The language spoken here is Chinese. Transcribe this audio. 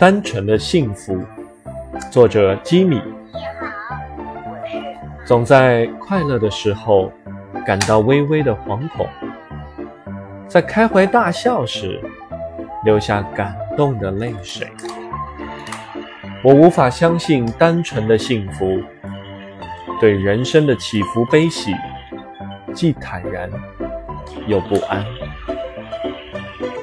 单纯的幸福。作者吉米。你好我是总在快乐的时候感到微微的惶恐。在开怀大笑时流下感动的泪水。我无法相信单纯的幸福。对人生的起伏悲喜既坦然又不安。